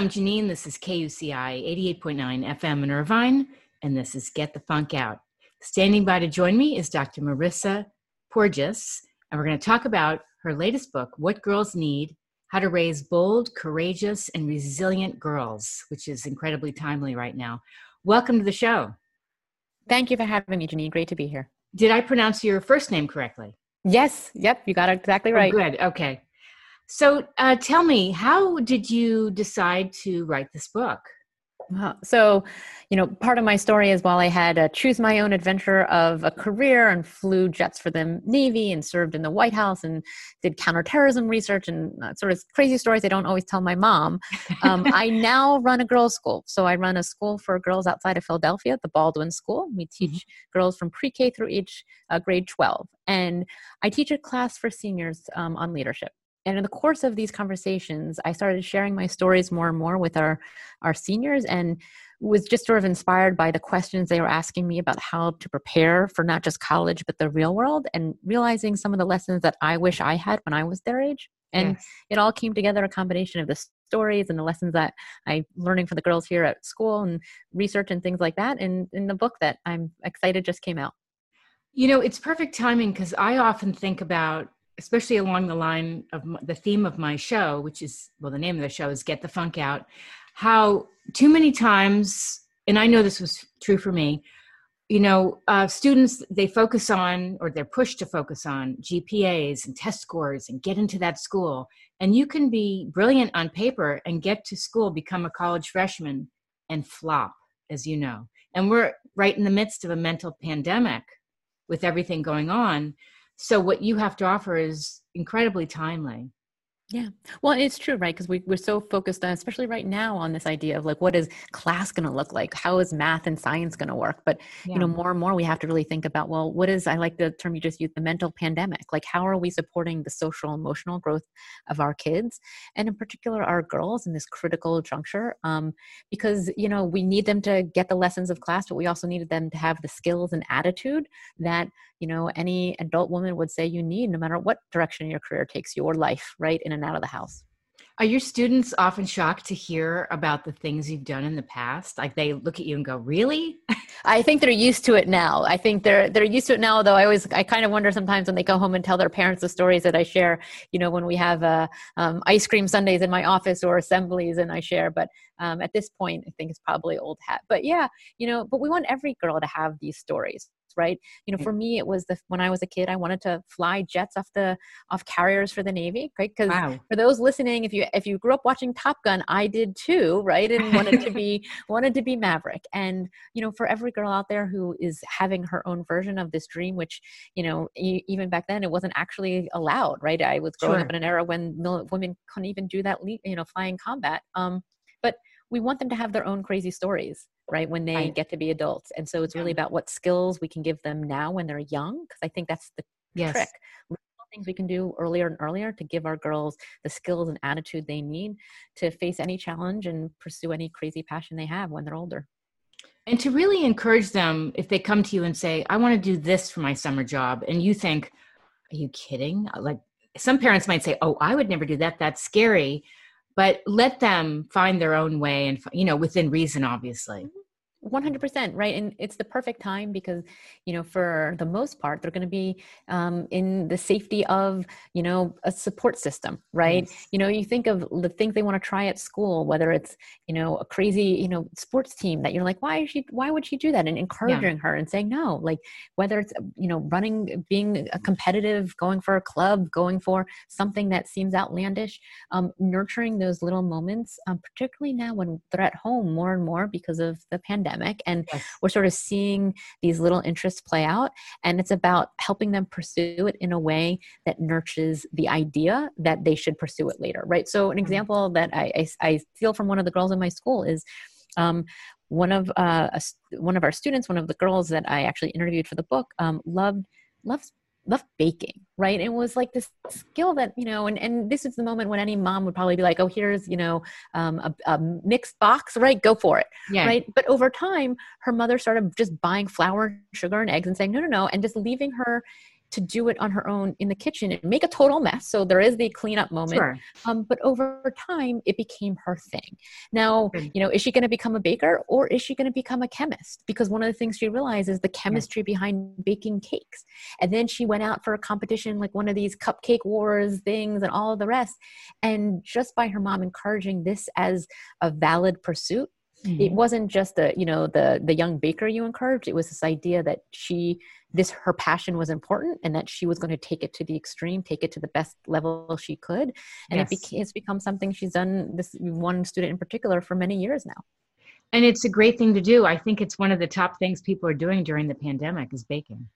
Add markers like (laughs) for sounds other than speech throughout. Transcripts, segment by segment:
I'm Janine. This is KUCI 88.9 FM in Irvine, and this is Get the Funk Out. Standing by to join me is Dr. Marissa Porges, and we're going to talk about her latest book, What Girls Need How to Raise Bold, Courageous, and Resilient Girls, which is incredibly timely right now. Welcome to the show. Thank you for having me, Janine. Great to be here. Did I pronounce your first name correctly? Yes. Yep. You got it exactly oh, right. Oh, good. Okay. So uh, tell me, how did you decide to write this book? So, you know, part of my story is while I had a choose my own adventure of a career and flew jets for the Navy and served in the White House and did counterterrorism research and uh, sort of crazy stories I don't always tell my mom. Um, I (laughs) now run a girls' school. So I run a school for girls outside of Philadelphia, the Baldwin School. We teach mm-hmm. girls from pre K through each uh, grade 12. And I teach a class for seniors um, on leadership and in the course of these conversations i started sharing my stories more and more with our our seniors and was just sort of inspired by the questions they were asking me about how to prepare for not just college but the real world and realizing some of the lessons that i wish i had when i was their age. And yes. it all came together a combination of the stories and the lessons that i'm learning from the girls here at school and research and things like that. And in the book that i'm excited just came out. You know it's perfect timing because i often think about especially along the line of the theme of my show, which is, well, the name of the show is Get the Funk Out, how too many times, and I know this was true for me, you know, uh, students, they focus on, or they're pushed to focus on GPAs and test scores and get into that school. And you can be brilliant on paper and get to school, become a college freshman, and flop, as you know. And we're right in the midst of a mental pandemic with everything going on so what you have to offer is incredibly timely yeah. Well, it's true, right? Because we, we're so focused on, especially right now, on this idea of like, what is class going to look like? How is math and science going to work? But, yeah. you know, more and more we have to really think about, well, what is, I like the term you just used, the mental pandemic. Like, how are we supporting the social, emotional growth of our kids? And in particular, our girls in this critical juncture? Um, because, you know, we need them to get the lessons of class, but we also needed them to have the skills and attitude that, you know, any adult woman would say you need no matter what direction your career takes your life, right? In and out of the house. Are your students often shocked to hear about the things you've done in the past? Like they look at you and go, "Really?" (laughs) I think they're used to it now. I think they're they're used to it now. Though I always I kind of wonder sometimes when they go home and tell their parents the stories that I share. You know, when we have uh, um, ice cream Sundays in my office or assemblies, and I share. But um, at this point, I think it's probably old hat. But yeah, you know, but we want every girl to have these stories right? You know for me it was the when i was a kid i wanted to fly jets off the off carriers for the navy right? Because wow. for those listening if you if you grew up watching top gun i did too right? And wanted to be (laughs) wanted to be maverick. And you know for every girl out there who is having her own version of this dream which you know even back then it wasn't actually allowed right? I was growing sure. up in an era when women couldn't even do that you know flying combat. Um but we want them to have their own crazy stories right when they right. get to be adults and so it's really about what skills we can give them now when they're young because i think that's the yes. trick. Things we can do earlier and earlier to give our girls the skills and attitude they need to face any challenge and pursue any crazy passion they have when they're older. And to really encourage them if they come to you and say i want to do this for my summer job and you think are you kidding? Uh, like some parents might say oh i would never do that that's scary but let them find their own way and you know within reason obviously 100% right and it's the perfect time because you know for the most part they're going to be um, in the safety of you know a support system right yes. you know you think of the things they want to try at school whether it's you know a crazy you know sports team that you're like why is she why would she do that and encouraging yeah. her and saying no like whether it's you know running being a competitive going for a club going for something that seems outlandish um, nurturing those little moments um, particularly now when they're at home more and more because of the pandemic pandemic and yes. we're sort of seeing these little interests play out and it's about helping them pursue it in a way that nurtures the idea that they should pursue it later right so an mm-hmm. example that I, I, I feel from one of the girls in my school is um, one of uh, a, one of our students, one of the girls that I actually interviewed for the book, um, loved loves love baking right? It was like this skill that you know and, and this is the moment when any mom would probably be like oh here's you know um, a, a, mixed box right? Go for it yeah. right? But over time her mother started just buying flour sugar and eggs and saying no no no and just leaving her to do it on her own in the kitchen and make a total mess. So there is the cleanup moment. Sure. Um, but over time, it became her thing. Now, you know, is she going to become a baker or is she going to become a chemist? Because one of the things she realized is the chemistry yeah. behind baking cakes. And then she went out for a competition like one of these cupcake wars things and all of the rest. And just by her mom encouraging this as a valid pursuit, Mm-hmm. It wasn't just the, you know, the the young baker you encouraged. It was this idea that she this her passion was important and that she was going to take it to the extreme, take it to the best level she could. And yes. it beca- it's become something she's done this one student in particular for many years now. And it's a great thing to do. I think it's one of the top things people are doing during the pandemic is baking.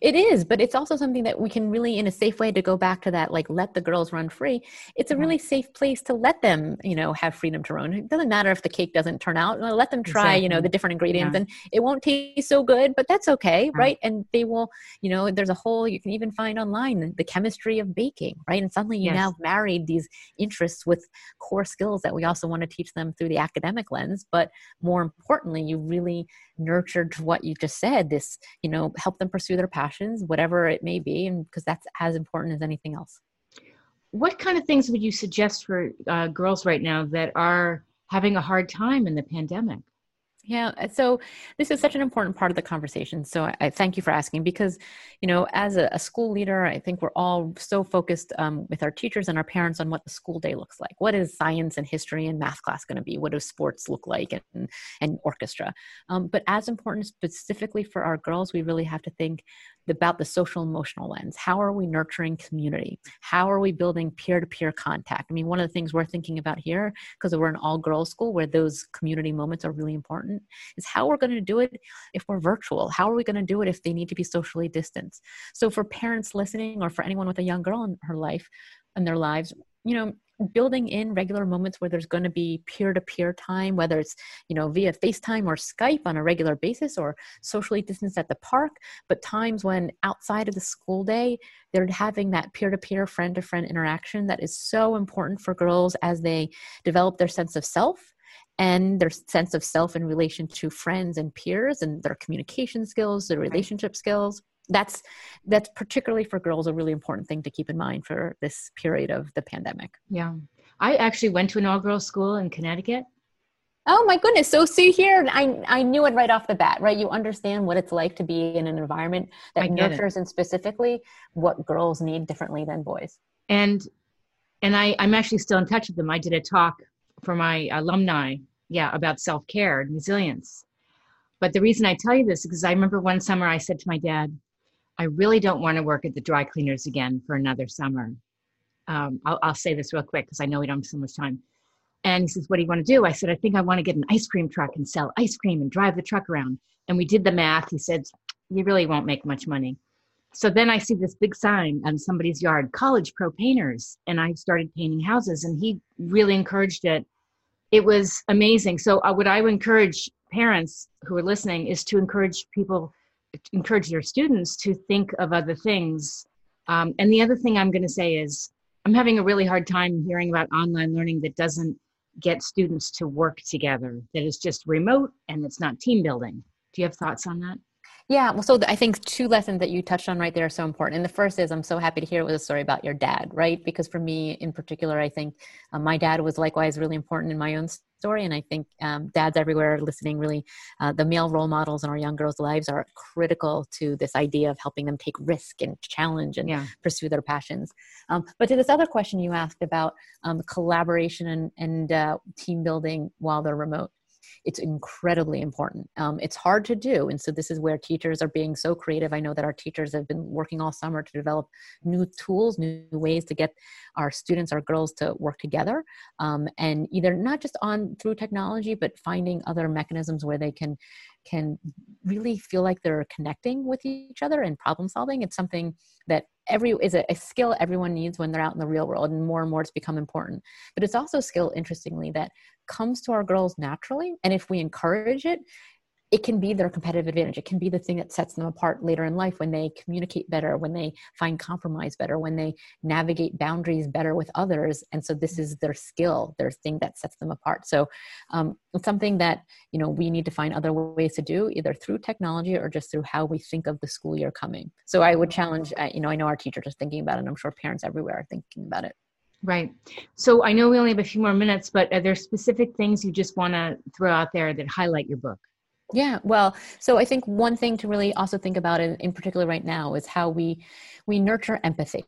It is, but it's also something that we can really, in a safe way, to go back to that, like let the girls run free. It's a mm-hmm. really safe place to let them, you know, have freedom to run. It doesn't matter if the cake doesn't turn out. Uh, let them try, exactly. you know, the different ingredients, yeah. and it won't taste so good, but that's okay, yeah. right? And they will, you know, there's a whole you can even find online the chemistry of baking, right? And suddenly you yes. now married these interests with core skills that we also want to teach them through the academic lens, but more importantly, you really nurtured what you just said. This, you know, help them pursue their passions, whatever it may be, and because that's as important as anything else. What kind of things would you suggest for uh, girls right now that are having a hard time in the pandemic? Yeah, uh, so this is such an important part of the conversation. So I, I thank you for asking because, you know, as a, a school leader, I think we're all so focused um, with our teachers and our parents on what the school day looks like. What is science and history and math class going to be? What do sports look like and, and orchestra? Um, but as important specifically for our girls, we really have to think about the social emotional lens. How are we nurturing community? How are we building peer to peer contact? I mean, one of the things we're thinking about here, because we're an all girls school where those community moments are really important, is how we're going to do it if we're virtual. How are we going to do it if they need to be socially distanced? So, for parents listening or for anyone with a young girl in her life, in their lives, you know, building in regular moments where there's going to be peer-to-peer time whether it's you know via facetime or skype on a regular basis or socially distanced at the park but times when outside of the school day they're having that peer-to-peer friend-to-friend interaction that is so important for girls as they develop their sense of self and their sense of self in relation to friends and peers and their communication skills their relationship skills that's that's particularly for girls a really important thing to keep in mind for this period of the pandemic. Yeah. I actually went to an all-girls school in connecticut. Oh my goodness. So see here i i knew it right off the bat right? You understand what it's like to be in an environment that nurtures it. and specifically what girls need differently than boys. And and i i'm actually still in touch with them. I did a talk for my alumni yeah about self-care and resilience. But the reason i tell you this is because i remember one summer i said to my dad I really don't want to work at the dry cleaners again for another summer. Um, I'll, I'll, say this real quick because I know we don't have so much time. And he says, What do you want to do? I said, I think I want to get an ice cream truck and sell ice cream and drive the truck around. And we did the math. He said, You really won't make much money. So then I see this big sign on somebody's yard, college pro painters. And I started painting houses, and he really encouraged it. It was amazing. So, uh, what I would encourage parents who are listening is to encourage people encourage their students to think of other things. Um, and the other thing I'm going to say is I'm having a really hard time hearing about online learning that doesn't get students to work together, that is just remote and it's not team building. Do you have thoughts on that? Yeah, well, so I think two lessons that you touched on right there are so important. And the first is I'm so happy to hear it was a story about your dad, right? Because for me in particular, I think uh, my dad was likewise really important in my own story. And I think um, dads everywhere listening really, uh, the male role models in our young girls' lives are critical to this idea of helping them take risk and challenge and yeah. pursue their passions. Um, but to this other question you asked about um, collaboration and, and uh, team building while they're remote it's incredibly important. Um, it's hard to do. And so this is where teachers are being so creative. I know that our teachers have been working all summer to develop new tools, new ways to get our students, our girls to work together. Um, and either not just on through technology, but finding other mechanisms where they can can really feel like they're connecting with each other and problem solving. It's something that every is a, a, skill everyone needs when they're out in the real world and more and more it's become important but it's also a skill interestingly that comes to our girls naturally and if we encourage it it can be their competitive advantage. It can be the thing that sets them apart later in life when they communicate better, when they find compromise better, when they navigate boundaries better with others. And so this is their skill, their thing that sets them apart. So um, it's something that you know we need to find other ways to do, either through technology or just through how we think of the school year coming. So I would challenge. Uh, you know, I know our teachers are thinking about it. I'm sure parents everywhere are thinking about it. Right. So I know we only have a few more minutes, but are there specific things you just want to throw out there that highlight your book? Yeah, well, so I think one thing to really also think about in, in particular right now is how we we nurture empathy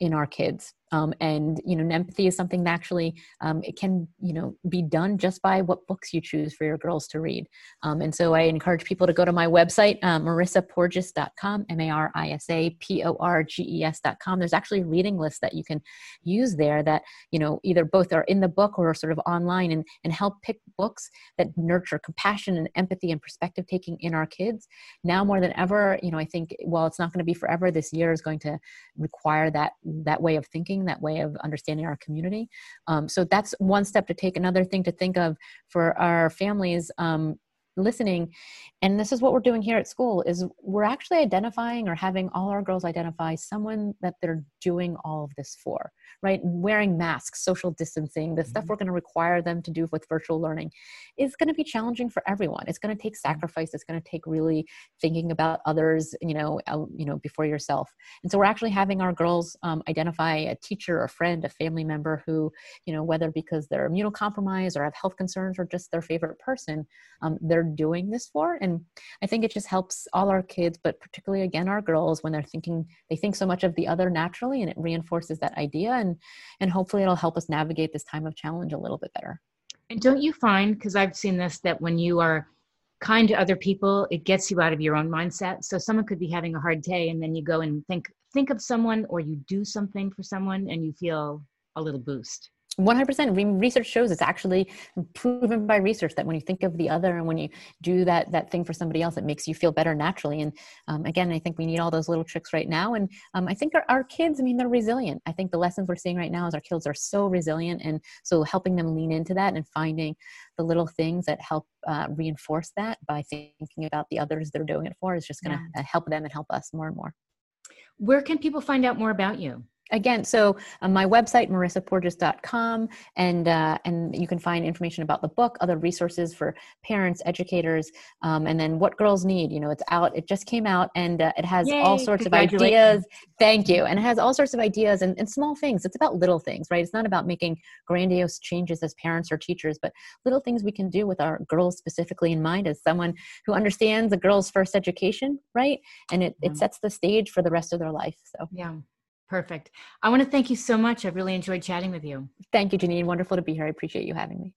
in our kids um, and you know empathy is something that actually um, it can you know be done just by what books you choose for your girls to read. Um, and so i encourage people to go to my website uh, marissaporges.com m-a-r-i-s-a-p-o-r-g-e-s.com there's actually reading list that you can use there that you know either both are in the book or sort of online and, and help pick books that nurture compassion and empathy and perspective taking in our kids now more than ever you know i think while it's not going to be forever this year is going to require that that way of thinking that way of understanding our community. Um, so that's one step to take. Another thing to think of for our families um, listening. And this is what we're doing here at school is we're actually identifying or having all our girls identify someone that they're doing all of this for right? Wearing masks social distancing the mm-hmm. stuff we're going to require them to do with virtual learning is going to be challenging for everyone. It's going to take mm-hmm. sacrifice. It's going to take really thinking about others you know you know before yourself. And so we're actually having our girls um, identify a teacher a friend a family member who you know whether because they're immunocompromised or have health concerns or just their favorite person um, they're doing this for. And and i think it just helps all our kids but particularly again our girls when they're thinking they think so much of the other naturally and it reinforces that idea. And and hopefully it'll help us navigate this time of challenge a little bit better. And don't you find because i've seen this that when you are kind to other people it gets you out of your own mindset. So someone could be having a hard day and then you go and think think of someone or you do something for someone and you feel a little boost 100% research shows it's actually proven by research that when you think of the other and when you do that that thing for somebody else it makes you feel better naturally. And um, again i think we need all those little tricks right now. And um, i think our, our, kids i mean they're resilient. I think the lessons we're seeing right now is our kids are so resilient. And so helping them lean into that and finding the little things that help uh, reinforce that by thinking about the others they're doing it for is just going to yeah. help them and help us more and more. Where can people find out more about you again so on my website marissaporges.com and uh, and you can find information about the book other resources for parents educators um, and then what girls need you know it's out it just came out and uh, it has Yay, all sorts of ideas. Thank you and it has all sorts of ideas and, and small things. It's about little things right? It's not about making grandiose changes as parents or teachers but little things we can do with our girls specifically in mind as someone who understands a girl's first education right? And it, it sets the stage for the rest of their life so. Yeah Perfect. I want to thank you so much. I've really enjoyed chatting with you. Thank you, Janine. Wonderful to be here. I appreciate you having me.